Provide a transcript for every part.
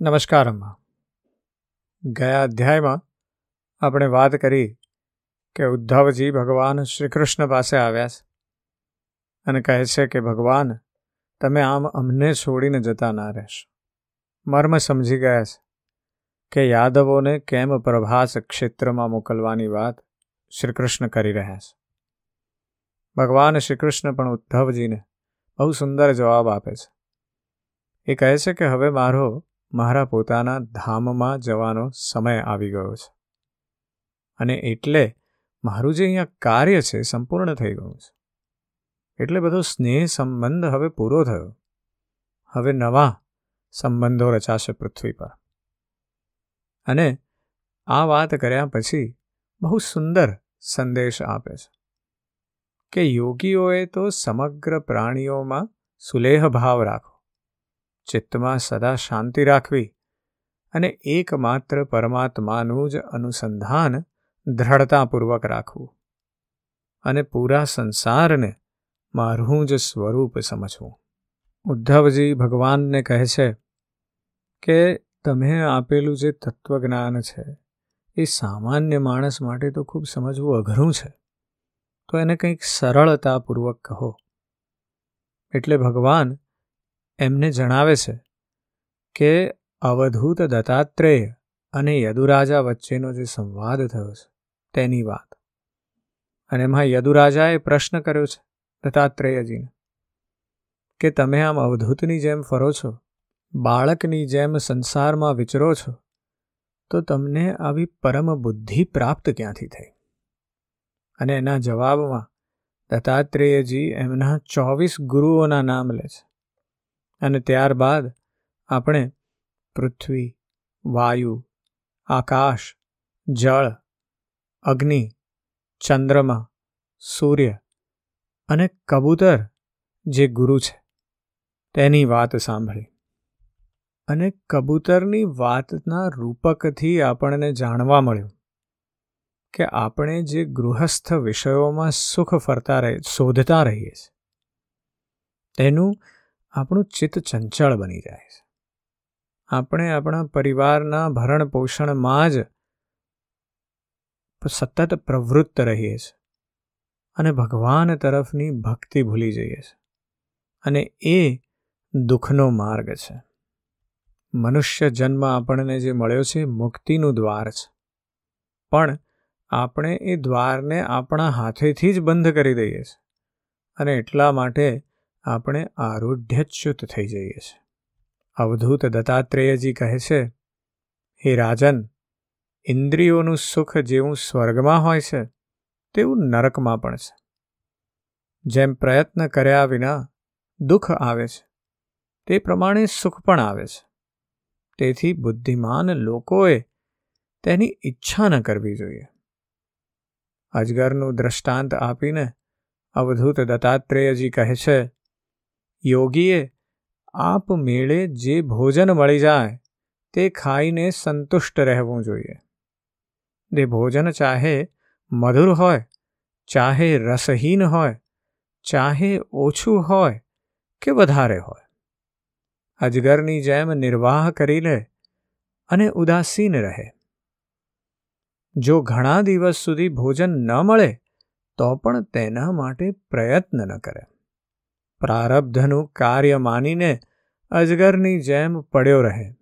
નમસ્કાર અમ્મા ગયા અધ્યાયમાં આપણે વાત કરી કે ઉદ્ધવજી ભગવાન શ્રી કૃષ્ણ પાસે આવ્યા છે અને કહે છે કે, ભગવાન, તમે આમ અમને છોડીને જતા ના રહેશો. મર્મ સમજી ગયા છે કે યાદવોને કેમ પ્રભાસ ક્ષેત્રમાં મોકલવાની વાત શ્રી કૃષ્ણ કરી રહ્યા છે. ભગવાન શ્રી કૃષ્ણ પણ ઉદ્ધવજીને બહુ સુંદર જવાબ આપે છે. એ કહે છે કે, હવે મારો મારા પોતાના ધામમાં જવાનો સમય આવી ગયો છે. અને એટલે મારું જે અહીંયા કાર્ય છે સંપૂર્ણ થઈ ગયું છે. એટલે બધો સ્નેહ સંબંધ હવે પૂરો થયો. હવે નવા સંબંધો રચાશે પૃથ્વી પર. અને આ વાત કર્યા પછી બહુ સુંદર સંદેશ આપે છે કે યોગીઓએ તો સમગ્ર પ્રાણીઓમાં સુલેહ ભાવ રાખો. ચિત્તમાં સદા શાંતિ રાખવી અને એકમાત્ર પરમાત્માનું જ અનુસંધાન દ્રઢતાપૂર્વક રાખવું અને પૂરા સંસારને મારું જ સ્વરૂપ સમજવું. ઉદ્ધવજી ભગવાનને કહે છે કે તમે આપેલું જે તત્વજ્ઞાન છે એ સામાન્ય માણસ માટે તો ખૂબ સમજવું અઘરું છે. તો એને કંઈક સરળતાપૂર્વક કહો. એટલે ભગવાન એમને જણાવે છે કે અવધૂત દત્તાત્રેય અને યદુરાજા વચ્ચેનો જે સંવાદ થયો છે, તેની વાત. અને એમાં યદુરાજાએ પ્રશ્ન કર્યો છે દત્તાત્રેયજીને કે તમે આમ અવધૂતની જેમ ફરો છો, બાળકની જેમ સંસારમાં વિચરો છો, તો તમને આવી પરમ બુદ્ધિ પ્રાપ્ત ક્યાંથી થઈ? અને એના જવાબમાં દત્તાત્રેયજી એમના ચોવીસ ગુરુઓના નામ લે છે. અને ત્યારબાદ આપણે પૃથ્વી, વાયુ, આકાશ, જળ, અગ્નિ, ચંદ્રમા, સૂર્ય અને કબૂતર જે ગુરુ છે, તેની વાત સાંભળી. અને કબૂતરની વાતના રૂપકથી આપણને જાણવા મળ્યું કે આપણે જે ગૃહસ્થ વિષયોમાં સુખ ફરતા રહે, શોધતા રહીએ છીએ. તેનું આપણું ચિત્ત ચંચળ બની જાય છે. આપણે આપણા પરિવારના ભરણ પોષણમાં જ સતત પ્રવૃત્ત રહીએ છીએ અને ભગવાન તરફની ભક્તિ ભૂલી જઈએ છીએ અને એ દુઃખનો માર્ગ છે. મનુષ્ય જન્મ આપણને જે મળ્યો છે મુક્તિનું દ્વાર છે. પણ આપણે એ દ્વારને આપણા હાથેથી જ બંધ કરી દઈએ છીએ અને એટલા માટે આપણે આરૂઢ્યચ્યુત થઈ જઈએ છીએ. અવધૂત દત્તાત્રેયજી કહે છે, હે રાજન, ઇન્દ્રિયોનું સુખ જેવું સ્વર્ગમાં હોય છે, તેવું નરકમાં પણ છે. જેમ પ્રયત્ન કર્યા વિના દુઃખ આવે છે, તે પ્રમાણે સુખ પણ આવે છે. તેથી બુદ્ધિમાન લોકોએ તેની ઈચ્છા ન કરવી જોઈએ. અજગરનું દ્રષ્ટાંત આપીને અવધૂત દત્તાત્રેયજી કહે છે યોગીએ, આપ મેળે જે ભોજન મળી જાય, તે ખાઈને સંતુષ્ટ રહેવું જોઈએ. તે ભોજન ચાહે મધુર હોય, ચાહે રસહીન હોય, ચાહે ઓછું હોય કે વધારે હોય. અજગરની જેમ નિર્વાહ કરી લે અને ઉદાસીન રહે. જો ઘણા દિવસ સુધી ભોજન ન મળે, તો પણ તેના માટે પ્રયત્ન ન કરે. પ્રારબ્ધનું કાર્ય માનીને અજગરની જેમ પડ્યો રહે.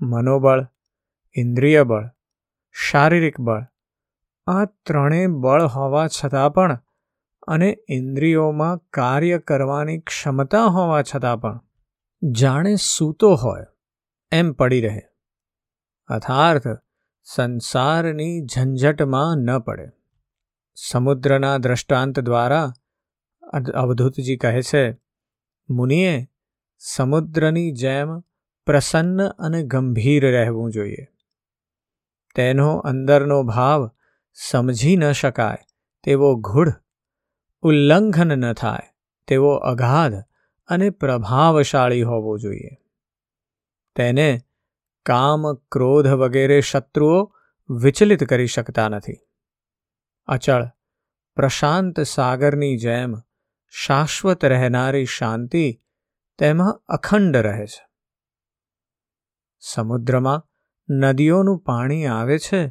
મનોબળ, ઇન્દ્રિય બળ, શારીરિક બળ, આ ત્રણેય બળ હોવા છતાં પણ અને ઇન્દ્રિયોમાં કાર્ય કરવાની ક્ષમતા હોવા છતાં પણ જાણે સૂતો હોય એમ પડી રહે. અર્થાર્થ સંસારની ઝંઝટમાં ન પડે. સમુદ્રના દ્રષ્ટાંત દ્વારા અવધૂતજી કહે છે, મુનિએ સમુદ્રની જેમ પ્રસન્ન અને ગંભીર રહેવું જોઈએ. તેનો અંદરનો ભાવ સમજી ન શકાય, તેવો ગૂઢ ઉલ્લંઘન ન થાય, તેવો અગાધ અને પ્રભાવશાળી હોવો જોઈએ. તેને કામ, ક્રોધ વગેરે શત્રુઓ વિચલિત કરી શકતા નથી. અચળ, પ્રશાંત સાગરની જેમ શાશ્વત રહેનારી શાંતિ તેમાં અખંડ રહે છે. સમુદ્રમાં નદીઓનું પાણી આવે છે,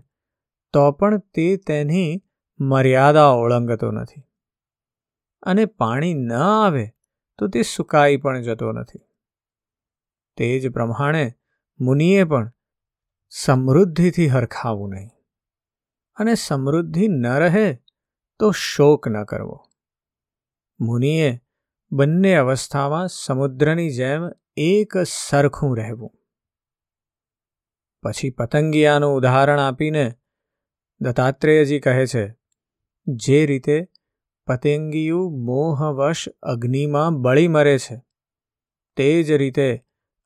તો પણ તે તેની મર્યાદા ઓળંગતો નથી. અને પાણી ન આવે, તો તે સુકાઈ પણ જતો નથી. તે જ પ્રમાણે મુનિએ પણ સમૃદ્ધિથી હરખાવું નહીં. અને સમૃદ્ધિ ન રહે, તો શોક ન કરવો. મુનિએ બંને અવસ્થામાં સમુદ્રની જેમ એક સરખું રહેવું. પછી પતંગિયાનું ઉદાહરણ આપીને દત્તાત્રેયજી કહે છે, જે રીતે પતંગિયું મોહવશ અગ્નિમાં બળી મરે છે, તે જ રીતે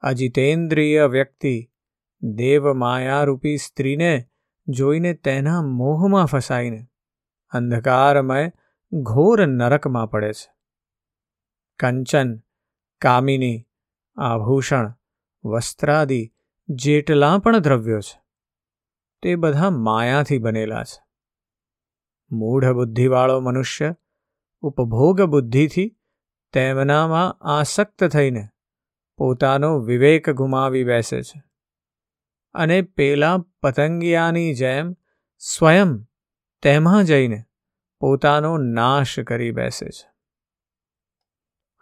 અજિતેન્દ્રિય વ્યક્તિ દેવ માયારૂપી સ્ત્રીને જોઈને તેના મોહમાં ફસાઈને અંધકારમય ઘોર નરકમાં પડે છે. કંચન, કામિની, આભૂષણ, વસ્ત્રાદિ, જેટલા પણ દ્રવ્યો છે, તે બધા માયાથી બનેલા છે. મૂઢ બુદ્ધિવાળો મનુષ્ય ઉપભોગ બુદ્ધિથી તેમનામાં આસક્ત થઈને પોતાનો વિવેક ગુમાવી બેસે છે અને પેલા પતંગિયાની જેમ સ્વયં તેમાં જઈને પોતાનો નાશ કરી બેસે છે.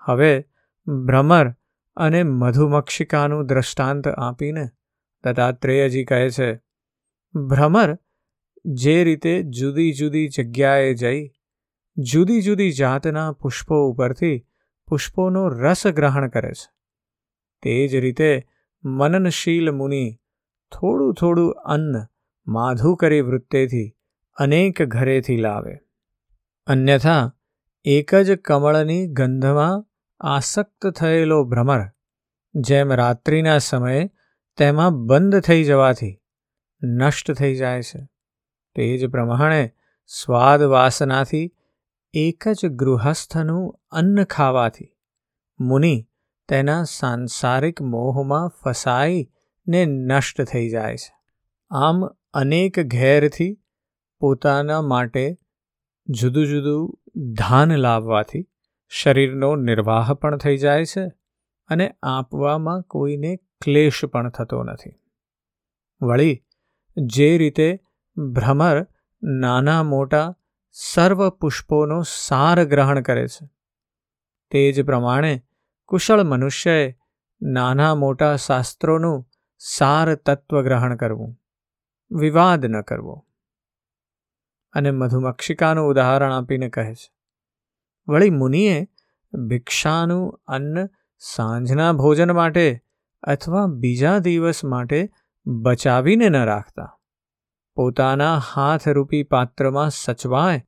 હવે ભ્રમર અને મધુમક્ષિકાનું દ્રષ્ટાંત આપીને દત્તાત્રેયજી કહે છે, ભ્રમર જે રીતે જુદી જુદી જગ્યાએ જઈ, જુદી જુદી જાતના પુષ્પો ઉપરથી પુષ્પોનો રસ ગ્રહણ કરે છે. તે જ રીતે મનનશીલ મુનિ થોડું થોડું અન્ન માધુકરી વૃત્તેથી અનેક ઘરેથી લાવે. અન્યથા, એક જ કમળની ગંધમાં આસક્ત થયેલો ભ્રમર, જેમ રાત્રિના સમયે તેમાં બંધ થઈ જવાથી નષ્ટ થઈ જાય છે. તે જ પ્રમાણે સ્વાદ વાસનાથી એક જ ગૃહસ્થનું અન્ન ખાવાથી મુનિ તેના સાંસારિક મોહમાં ફસાઈ ને નષ્ટ થઈ જાય છે. આમ અનેક ઘેરથી પોતાના માટે જુદું જુદું ધાન લાવવાથી શરીરનો નિર્વાહ પણ થઈ જાય છે અને આપવામાં કોઈને ક્લેશ પણ થતો નથી. વળી, જે રીતે ભ્રમર નાના મોટા સર્વ પુષ્પોનો સાર ગ્રહણ કરે છે, તે જ પ્રમાણે કુશળ મનુષ્યએ નાના મોટા શાસ્ત્રોનું સાર તત્વ ગ્રહણ કરવું, વિવાદ ન કરવો. અને મધુમક્ષિકાનું ઉદાહરણ આપીને કહે છે. વળી મુનિએ ભિક્ષાનું અન્ન સાંજના ભોજન માટે અથવા બીજા દિવસ માટે બચાવીને ન રાખતા. પોતાના હાથરૂપી પાત્રમાં સચવાય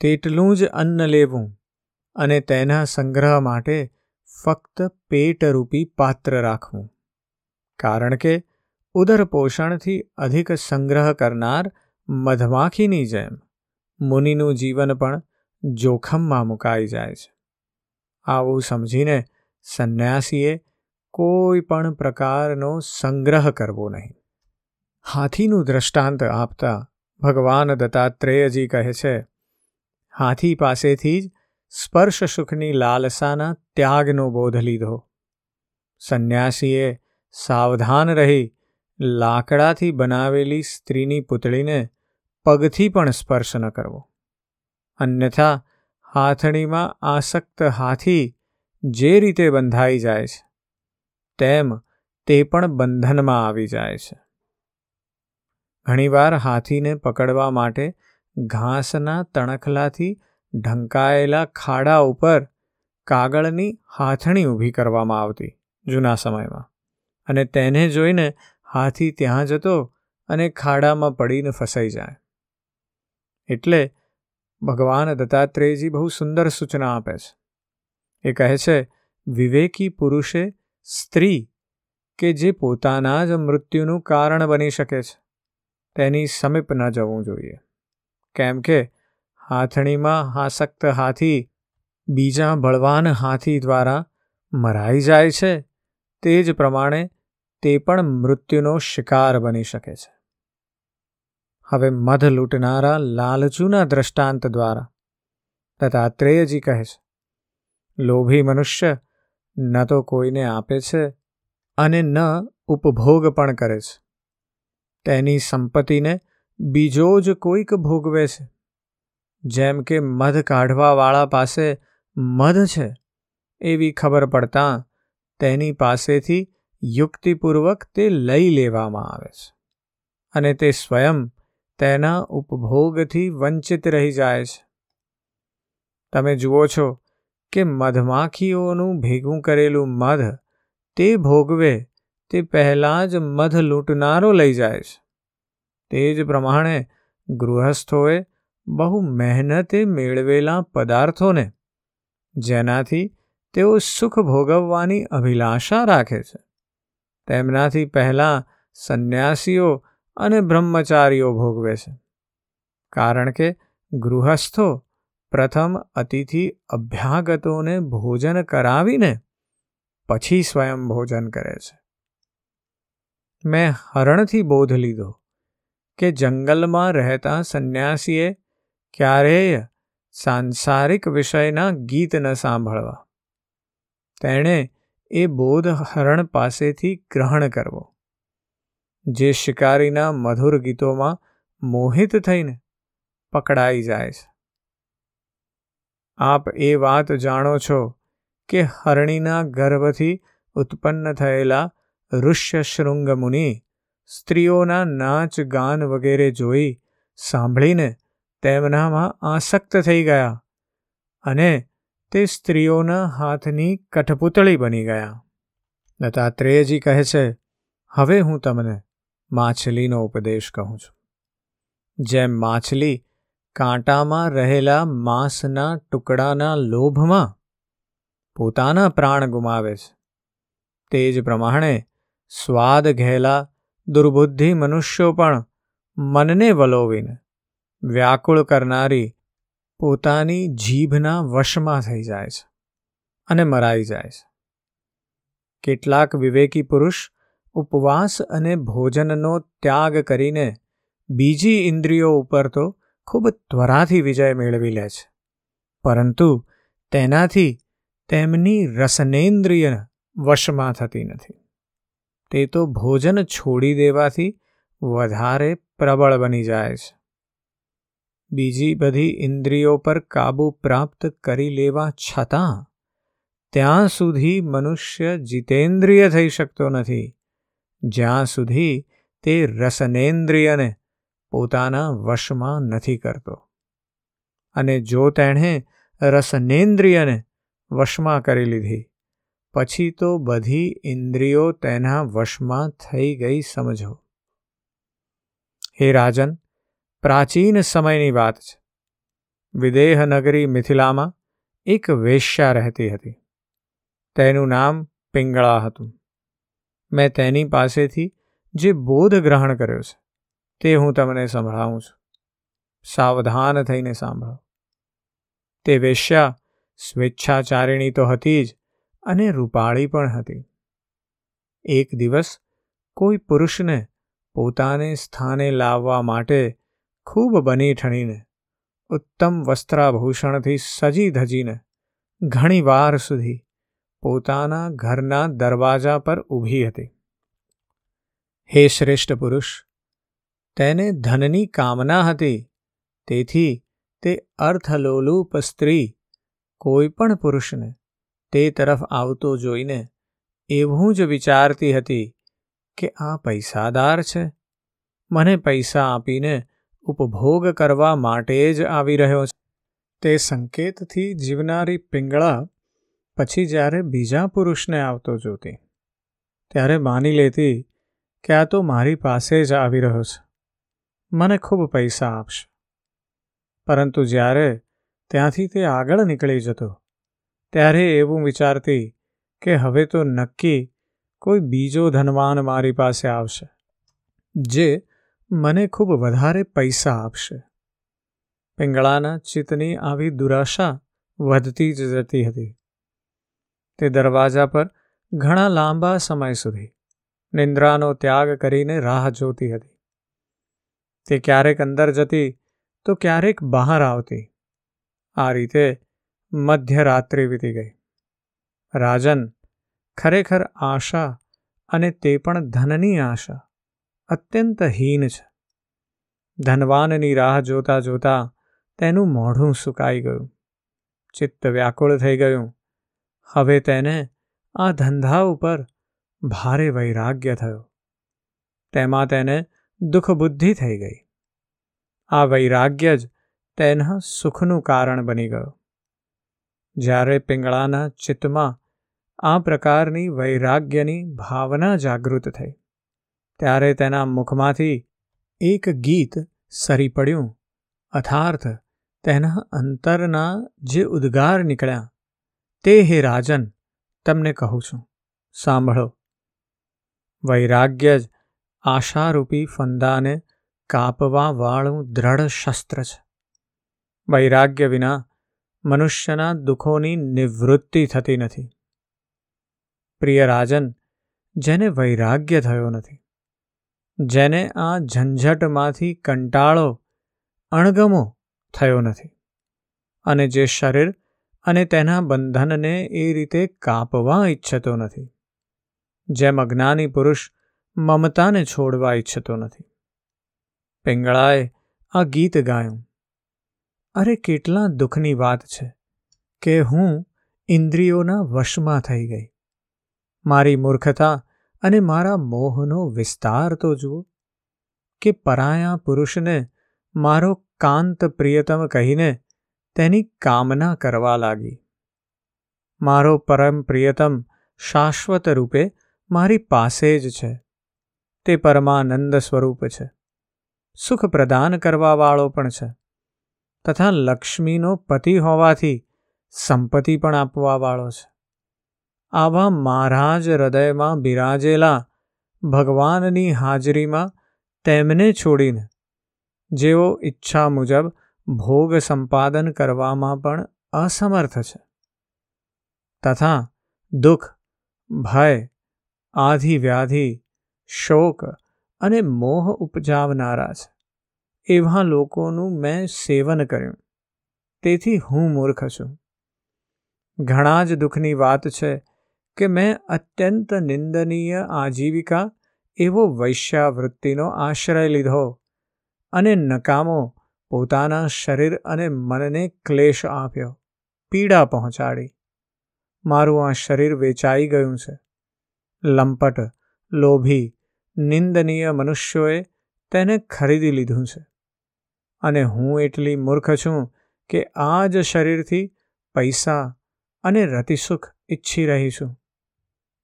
તેટલું જ અન્ન લેવું અને તેના સંગ્રહ માટે ફક્ત પેટરૂપી પાત્ર રાખવું. કારણ કે ઉદર પોષણથી અધિક સંગ્રહ કરનાર મધમાખીની જેમ મુનિનું જીવન પણ જોખમમાં મુકાઈ જાય છે. આવું સમજીને સંન્યાસીએ કોઈ પણ પ્રકારનો સંગ્રહ કરવો નહીં. હાથીનું દ્રષ્ટાંત આપતા ભગવાન દત્તાત્રેયજી કહે છે, હાથી પાસેથી જ સ્પર્શ સુખની લાલસાના ત્યાગનો બોધ લીધો. સંન્યાસીએ સાવધાન રહી લાકડાથી બનાવેલી સ્ત્રીની પુતળીને પગથી પણ સ્પર્શ ન કરવો. અન્યથા, હાથણીમાં આસક્ત હાથી જે રીતે બંધાઈ જાય છે, તેમ તે પણ બંધનમાં આવી જાય છે. ઘણીવાર હાથીને પકડવા માટે ઘાસના તણખલાથી ઢંકાયેલા ખાડા ઉપર કાગળની હાથણી ઊભી કરવામાં આવતી જૂના સમયમાં અને તેને જોઈને હાથી ત્યાં જતો અને ખાડામાં પડીને ફસાઈ જાય. એટલે ભગવાન દત્તાત્રેયજી બહુ સુંદર સૂચના આપે છે. એ કહે છે, વિવેકી પુરુષે સ્ત્રી કે જે પોતાના જ મૃત્યુનું કારણ બની શકે છે, તેની સમીપ ન જવું જોઈએ. કેમ કે હાથણીમાં હાસક્ત હાથી બીજા બળવાન હાથી દ્વારા મરાઈ જાય છે, તે જ પ્રમાણે તે પણ મૃત્યુનો શિકાર બની શકે છે. હવે મધ લૂંટનારા લાલચુના દ્રષ્ટાંત દ્વારા. દત્તાત્રેયજી કહે છે, લોભી મનુષ્ય ન તો કોઈને આપે છે અને ન ઉપભોગ પણ કરે છે. તેની સંપત્તિને બીજો જ કોઈક ભોગવે છે. જેમ કે મધ કાઢવાવાળા પાસે મધ છે એવી ખબર પડતાં તેની પાસેથી યુક્તિપૂર્વક તે લઈ લેવામાં આવે છે. અને તે સ્વયં તેના ઉપભોગથી વંચિત રહી જાય છે. તમે જુઓ છો કે મધમાખીઓનું ભેગું કરેલું મધ તે ભોગવે તે પહેલાં જ મધ લૂંટનારો લઈ જાય છે. તે જ પ્રમાણે ગૃહસ્થોએ બહુ મહેનતે મેળવેલા પદાર્થોને, જેનાથી તેઓ સુખ ભોગવવાની અભિલાષા રાખે છે. તેમનાથી પહેલાં સંન્યાસીઓ અને બ્રહ્મચારીઓ ભોગવે છે. કારણ કે ગૃહસ્થો પ્રથમ અતિથિ અભ્યાગતોને ભોજન કરાવીને પછી સ્વયં ભોજન કરે છે. મેં હરણથી બોધ લીધો કે જંગલમાં રહેતા સંન્યાસીએ ક્યારેય સાંસારિક વિષયના ગીત ન સાંભળવા. તેણે એ બોધ હરણ પાસેથી ગ્રહણ કરવો. જે શિકારીના મધુર ગીતોમાં મોહિત થઈને પકડાઈ જાય છે. આપ એ વાત જાણો છો કે હરણીના ગર્ભથી ઉત્પન્ન થયેલા ઋષ્યશૃંગ મુનિ સ્ત્રીઓના નાચ ગાન વગેરે જોઈ સાંભળીને તેમનામાં આસક્ત થઈ ગયા અને તે સ્ત્રીઓના હાથની કઠપુતળી બની ગયા. દત્તાત્રેયજી કહે છે, હવે હું તમને માછલીનો ઉપદેશ કહું છું. જેમ માછલી કાંટામાં રહેલા માંસના ટુકડાના લોભમાં પોતાના પ્રાણ ગુમાવે છે, તે જ પ્રમાણે સ્વાદ ઘેલા દુર્બુદ્ધિ મનુષ્યો પણ મનને વલોવીને વ્યાકુળ કરનારી પોતાની જીભના વશમાં થઈ જાય છે અને મરાઈ જાય છે. કેટલાક વિવેકી પુરુષ ઉપવાસ અને ભોજનનો ત્યાગ કરીને બીજી ઇન્દ્રિયો ઉપર તો ખૂબ ત્વરાથી વિજય મેળવી લે છે. પરંતુ તેનાથી તેમની રસનેન્દ્રિય વશમાં થતી નથી. તે તો ભોજન છોડી દેવાથી વધારે પ્રબળ બની જાય છે. બીજી બધી ઇન્દ્રિયો પર કાબૂ પ્રાપ્ત કરી લેવા છતાં, ત્યાં સુધી મનુષ્ય જીતેન્દ્રિય થઈ શકતો નથી. જ્યાં સુધી તે રસનેન્દ્રિયને પોતાના વશમાં નથી કરતો. અને જો તેણે રસનેન્દ્રિયને વશમાં કરી લીધી, પછી તો બધી ઇન્દ્રિયો તેના વશમાં થઈ ગઈ, સમજો. હે રાજન, પ્રાચીન સમયની વાત છે. વિદેહ નગરી મિથિલામાં એક વેશ્યા રહેતી હતી. તેનું નામ પિંગળા હતું. મેં તેની પાસેથી જે બોધ ગ્રહણ કર્યો છે, તે હું તમને સંભળાવું છું. સાવધાન થઈને સાંભળો. તે વેશ્યા સ્વેચ્છાચારિણી તો હતી જ અને રૂપાળી પણ હતી. એક દિવસ કોઈ પુરુષને પોતાને સ્થાને લાવવા માટે ખૂબ બની ઠણીને, ઉત્તમ વસ્ત્રાભૂષણથી સજી ધજીને ઘણી વાર સુધી પોતાના ઘરના દરવાજા પર ઊભી હતી. હે શ્રેષ્ઠ પુરુષ, તેને ધનની કામના હતી, તેથી તે અર્થલોલુપ સ્ત્રી, કોઈ પણ પુરુષને તે તરફ આવતો જોઈને એવું જ વિચારતી હતી કે આ પૈસાદાર છે. મને પૈસા આપીને ઉપભોગ કરવા માટે જ આવી રહ્યો છે. તે સંકેતથી જીવનારી પિંગળા પછી જ્યારે બીજા પુરુષને આવતો જોતી ત્યારે માની લેતી કે આ તો મારી પાસે જ આવી રહ્યો છે. મને ખૂબ પૈસા આપશે. પરંતુ જ્યારે ત્યાંથી તે આગળ નીકળી જતો, ત્યારે એવું વિચારતી કે હવે તો નક્કી કોઈ બીજો ધનવાન મારી પાસે આવશે, જે મને ખૂબ વધારે પૈસા આપશે. પિંગળાના ચિત્તની આવી દુરાશા વધતી જ જતી હતી. તે દરવાજા પર ઘણા લાંબા સમય સુધી નિંદ્રાનો ત્યાગ કરીને રાહ જોતી હતી. તે ક્યારેક અંદર જતી તો ક્યારેક બહાર આવતી. આ રીતે મધ્યરાત્રિ વીતી ગઈ. રાજન ખરેખર આશા અને તે પણ ધનની આશા અત્યંત હીન છે. ધનવાનની રાહ જોતા જોતા તેનું મોઢું સુકાઈ ગયું. ચિત્ત વ્યાકુળ થઈ ગયું. હવે તેને આ ધંધા ઉપર ભારે વૈરાગ્ય થયો. તેમાં તેને દુઃખબુદ્ધિ થઈ ગઈ. આ વૈરાગ્ય જ તેના સુખનું કારણ બની ગયો. જ્યારે પિંગળાના ચિત્તમાં આ પ્રકારની વૈરાગ્યની ભાવના જાગૃત થઈ, ત્યારે તેના મુખમાંથી એક ગીત સરી પડ્યું. અથાર્થ તેના અંતરના જે ઉદ્ગાર નીકળ્યા તે હે રાજન, તમને કહું છું, સાંભળો. વૈરાગ્ય જ આશારૂપી ફંદાને કાપવા વાળું દ્રઢ શસ્ત્ર છે. વૈરાગ્ય વિના મનુષ્યના દુઃખોની નિવૃત્તિ થતી નથી. પ્રિય રાજન, જેને વૈરાગ્ય થયો નથી, જેને આ ઝંઝટમાંથી કંટાળો, અણગમો થયો નથી અને જે શરીર અને તેના બંધનને એ રીતે કાપવા ઈચ્છતો નથી. જેમ અજ્ઞાની પુરુષ મમતાને છોડવા ઈચ્છતો નથી. પિંગળાએ આ ગીત ગાયું. અરે કેટલા દુઃખની વાત છે કે હું ઇન્દ્રિયોના વશમાં થઈ ગઈ. મારી મૂર્ખતા અને મારા મોહનો વિસ્તાર તો જુઓ. કે પરાયા પુરુષને મારો કાંત પ્રિયતમ કહીને તેની કામના કરવા લાગી. મારો પરમ પ્રિયતમ શાશ્વત રૂપે મારી પાસે જ છે. તે પરમાનંદ સ્વરૂપ છે. સુખ પ્રદાન કરવાવાળો પણ છે. તથા લક્ષ્મીનો પતિ હોવાથી સંપત્તિ પણ આપવાવાળો છે. આવા મારા જ હૃદયમાં બિરાજેલા ભગવાનની હાજરીમાં તેમને છોડીને, જેઓ ઈચ્છા મુજબ ભોગ સંપાદન કરવામાં પણ અસમર્થ છે. તથા દુઃખ, ભય આધિ વ્યાધિ શોક અને મોહ ઉપજાવનારા છે. એવા લોકોનું મેં સેવન કર્યું. તેથી હું મૂર્ખ છું. ઘણા જ દુઃખની વાત છે કે મેં અત્યંત નિંદનીય આજીવિકા એવો વૈશ્યાવૃત્તિનો આશ્રય લીધો અને નકામો પોતાના શરીર અને મનને ક્લેશ આપ્યો. પીડા પહોંચાડી. મારું આ શરીર વેચાઈ ગયું છે. લંપટ, લોભી, નિંદનીય મનુષ્યોએ તેને ખરીદી લીધું છે. અને હું એટલી મૂર્ખ છું કે આ જ શરીરથી પૈસા અને રતિસુખ ઈચ્છી રહી છું.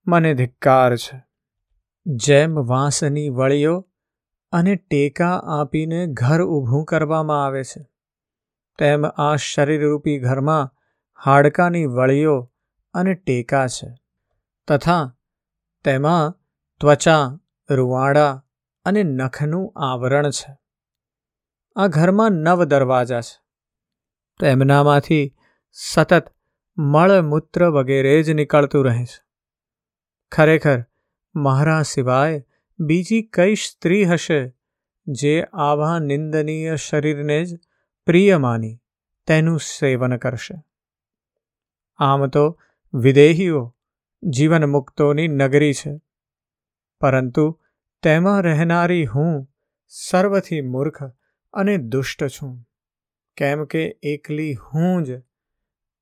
મને ધિક્કાર છે. જેમ વાંસની વળીઓ અને ટેકા આપીને ઘર ઊભું કરવામાં આવે છે. તેમ આ શરીરરૂપી ઘરમાં હાડકાની વળીઓ અને ટેકા છે. તથા તેમાં ત્વચા, રૂવાડા અને નખનું આવરણ છે. આ ઘરમાં નવ દરવાજા છે. તેમનામાંથી સતત મળમૂત્ર વગેરે જ નીકળતું રહે છે. ખરેખર મારા સિવાય બીજી કઈ સ્ત્રી હશે જે આવા નિંદનીય શરીરને જ પ્રિય માની તેનું સેવન કરશે? આમ તો વિદેહીઓ જીવન મુક્તોની નગરી છે, પરંતુ તેમાં રહેનારી હું સર્વથી મૂર્ખ અને દુષ્ટ છું, કેમ કે એકલી હું જ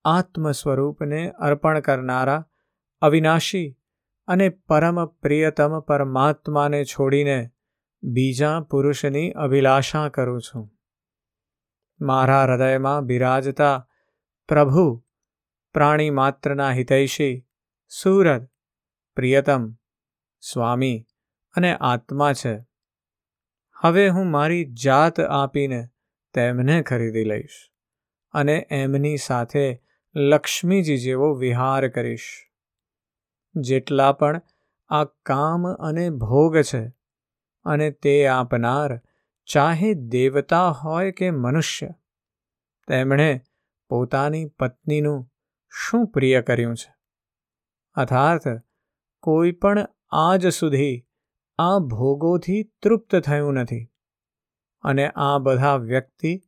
આત્મ સ્વરૂપને અર્પણ કરનારા અવિનાશી અને પરમ પ્રિયતમ પરમાત્માને છોડીને બીજા પુરુષની અભિલાષા કરું છું. મારા હૃદયમાં બિરાજતા પ્રભુ પ્રાણી માત્રના હિતૈષી સુરત પ્રિયતમ સ્વામી અને આત્મા છે. હવે હું મારી જાત આપીને તેમને ખરીદી લઈશ અને એમની સાથે લક્ષ્મીજી જેવો વિહાર કરીશ. જેટલા પણ આ કામ અને ભોગ છે અને તે આપનાર ચાહે દેવતા હોય કે મનુષ્ય, તેમણે પોતાની પત્નીનું શું પ્રિય કર્યું છે? અર્થાર્થ કોઈ પણ આજ સુધી આ ભોગોથી તૃપ્ત થયું નથી અને આ બધા વ્યક્તિ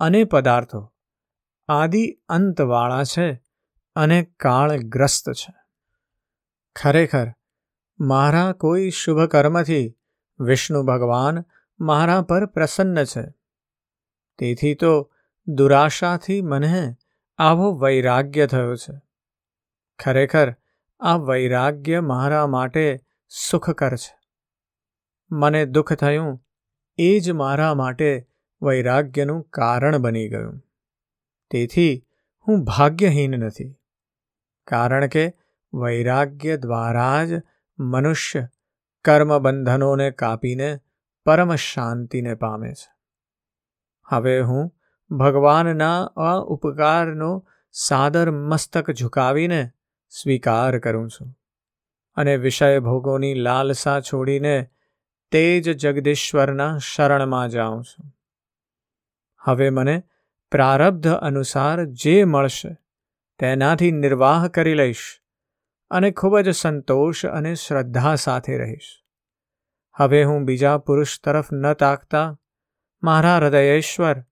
અને પદાર્થો આદિ અંતવાળા છે અને કાળગ્રસ્ત છે. ખરેખર, મારા કોઈ શુભ કર્મથી વિષ્ણુ ભગવાન મારા પર પ્રસન્ન છે. તેથી તો દુરાશાથી મને આવો વૈરાગ્ય થયો છે. ખરેખર, આ વૈરાગ્ય મારા માટે સુખકર છે. મને દુઃખ થયું, એ જ મારા માટે વૈરાગ્યનું કારણ બની ગયું. તેથી હું ભાગ્યહીન નથી. કારણ કે વૈરાગ્ય દ્વારા જ મનુષ્ય કર્મબંધનોને કાપીને પરમ શાંતિને પામે છે. હવે હું ભગવાનના આ ઉપકારનો સાદર મસ્તક ઝુકાવીને સ્વીકાર કરું છું અને વિષય ભોગોની લાલસા છોડીને તે જ જગદીશ્વરના શરણમાં જાઉં છું. હવે મને પ્રારબ્ધ અનુસાર જે મળશે તેનાથી નિર્વાહ કરી લઈશ. અને ખૂબ જ સંતોષ અને શ્રદ્ધા સાથે રહીશ. હવે હું બીજા પુરુષ તરફ ન તાકતા, મારા હૃદયેશ્વર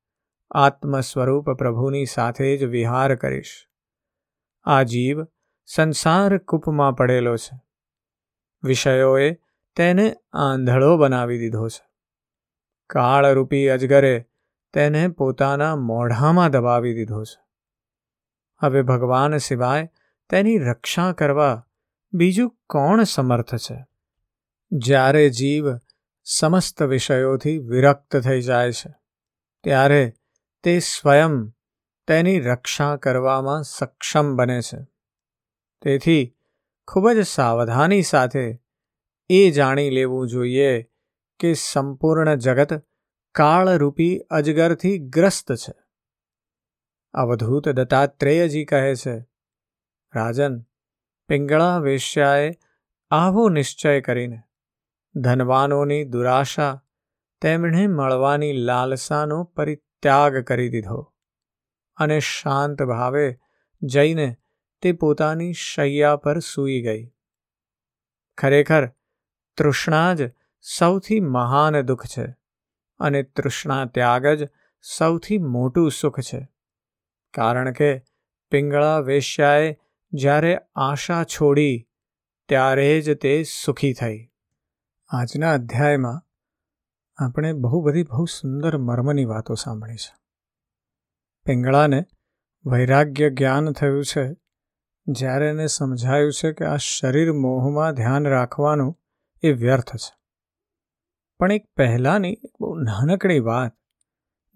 આત્મ સ્વરૂપ પ્રભુની સાથે જ વિહાર કરીશ. આ જીવ સંસાર કૂપમાં પડેલો છે. વિષયોએ તેને આંધળો બનાવી દીધો છે. કાળરૂપી અજગરે તેને પોતાના મોઢામાં દબાવી દીધો છે. હવે ભગવાન સિવાય તેની રક્ષા કરવા બીજું કોણ સમર્થ છે? જ્યારે જીવ સમસ્ત વિષયોથી વિરક્ત થઈ જાય છે, ત્યારે તે સ્વયં તેની રક્ષા કરવામાં સક્ષમ બને છે. તેથી ખૂબ જ સાવધાની સાથે એ જાણી લેવું જોઈએ કે સંપૂર્ણ જગત કાળરૂપી અજગરથી ગ્રસ્ત છે. અવધૂત દત્તાત્રેયજી કહે છે રાજન, પિંગળા વેશ્યાએ આવો નિશ્ચય કરીને, ધનવાનોની દુરાશા તેમણે મળવાની લાલસાનો પરિત્યાગ કરી દીધો અને શાંત ભાવે જઈને તે પોતાની શૈયા પર સૂઈ ગઈ. ખરેખર તૃષ્ણા જ સૌથી મહાન દુઃખ છે અને તૃષ્ણા ત્યાગ જ સૌથી મોટું સુખ છે. કારણ કે પિંગળા વેશ્યાએ જ્યારે આશા છોડી, ત્યારે જ તે સુખી થઈ. આજના અધ્યાયમાં આપણે બહુ બધી બહુ સુંદર મર્મની વાતો સાંભળી છે. પિંગળાને વૈરાગ્ય જ્ઞાન થયું છે, જ્યારે એને સમજાયું છે કે આ શરીર મોહમાં ધ્યાન રાખવાનું એ વ્યર્થ છે. પણ એક પહેલાંની બહુ નાનકડી વાત,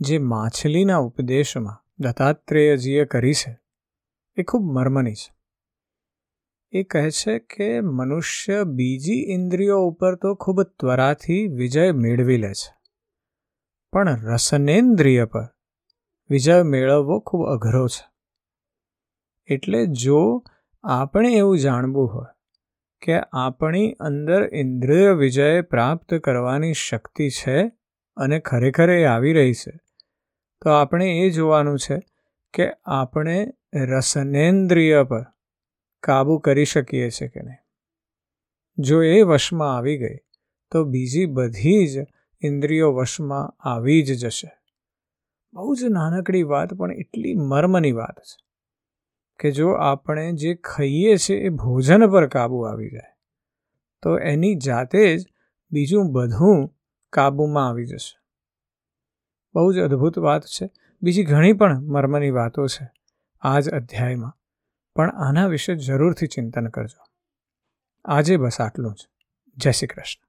જે માછલીના ઉપદેશમાં દત્તાત્રેયજીએ કરી છે, એ ખૂબ મર્મની છે. એ કહે છે કે મનુષ્ય બીજી ઇન્દ્રિયો ઉપર તો ખૂબ ત્વરાથી વિજય મેળવી લે છે. પણ રસનેન્દ્રિય પર વિજય મેળવવો ખૂબ અઘરો છે. એટલે જો આપણે એવું જાણવું હોય કે આપણી અંદર ઇન્દ્રિય વિજય પ્રાપ્ત કરવાની શક્તિ છે અને ખરેખર એ આવી રહી છે, તો આપણે એ જોવાનું છે કે આપણે રસનેન્દ્રિય પર કાબૂ કરી શકીએ છીએ કે નહીં? જો એ વશમાં આવી ગઈ, તો બીજી બધી જ ઇન્દ્રિયો વશમાં આવી જ જશે. બહુ જ નાનકડી વાત, પણ એટલી મર્મની વાત છે કે જો આપણે જે ખાઈએ છીએ એ ભોજન પર કાબૂ આવી જાય, તો એની જાતે જ બીજું બધું કાબૂમાં આવી જશે. બહુ જ અદ્ભુત વાત છે. બીજી ઘણી પણ મર્મની વાતો છે. આ જ અધ્યાયમાં પણ આના વિશે જરૂરથી ચિંતન કરજો. આજે બસ આટલું જ. જય શ્રી કૃષ્ણ.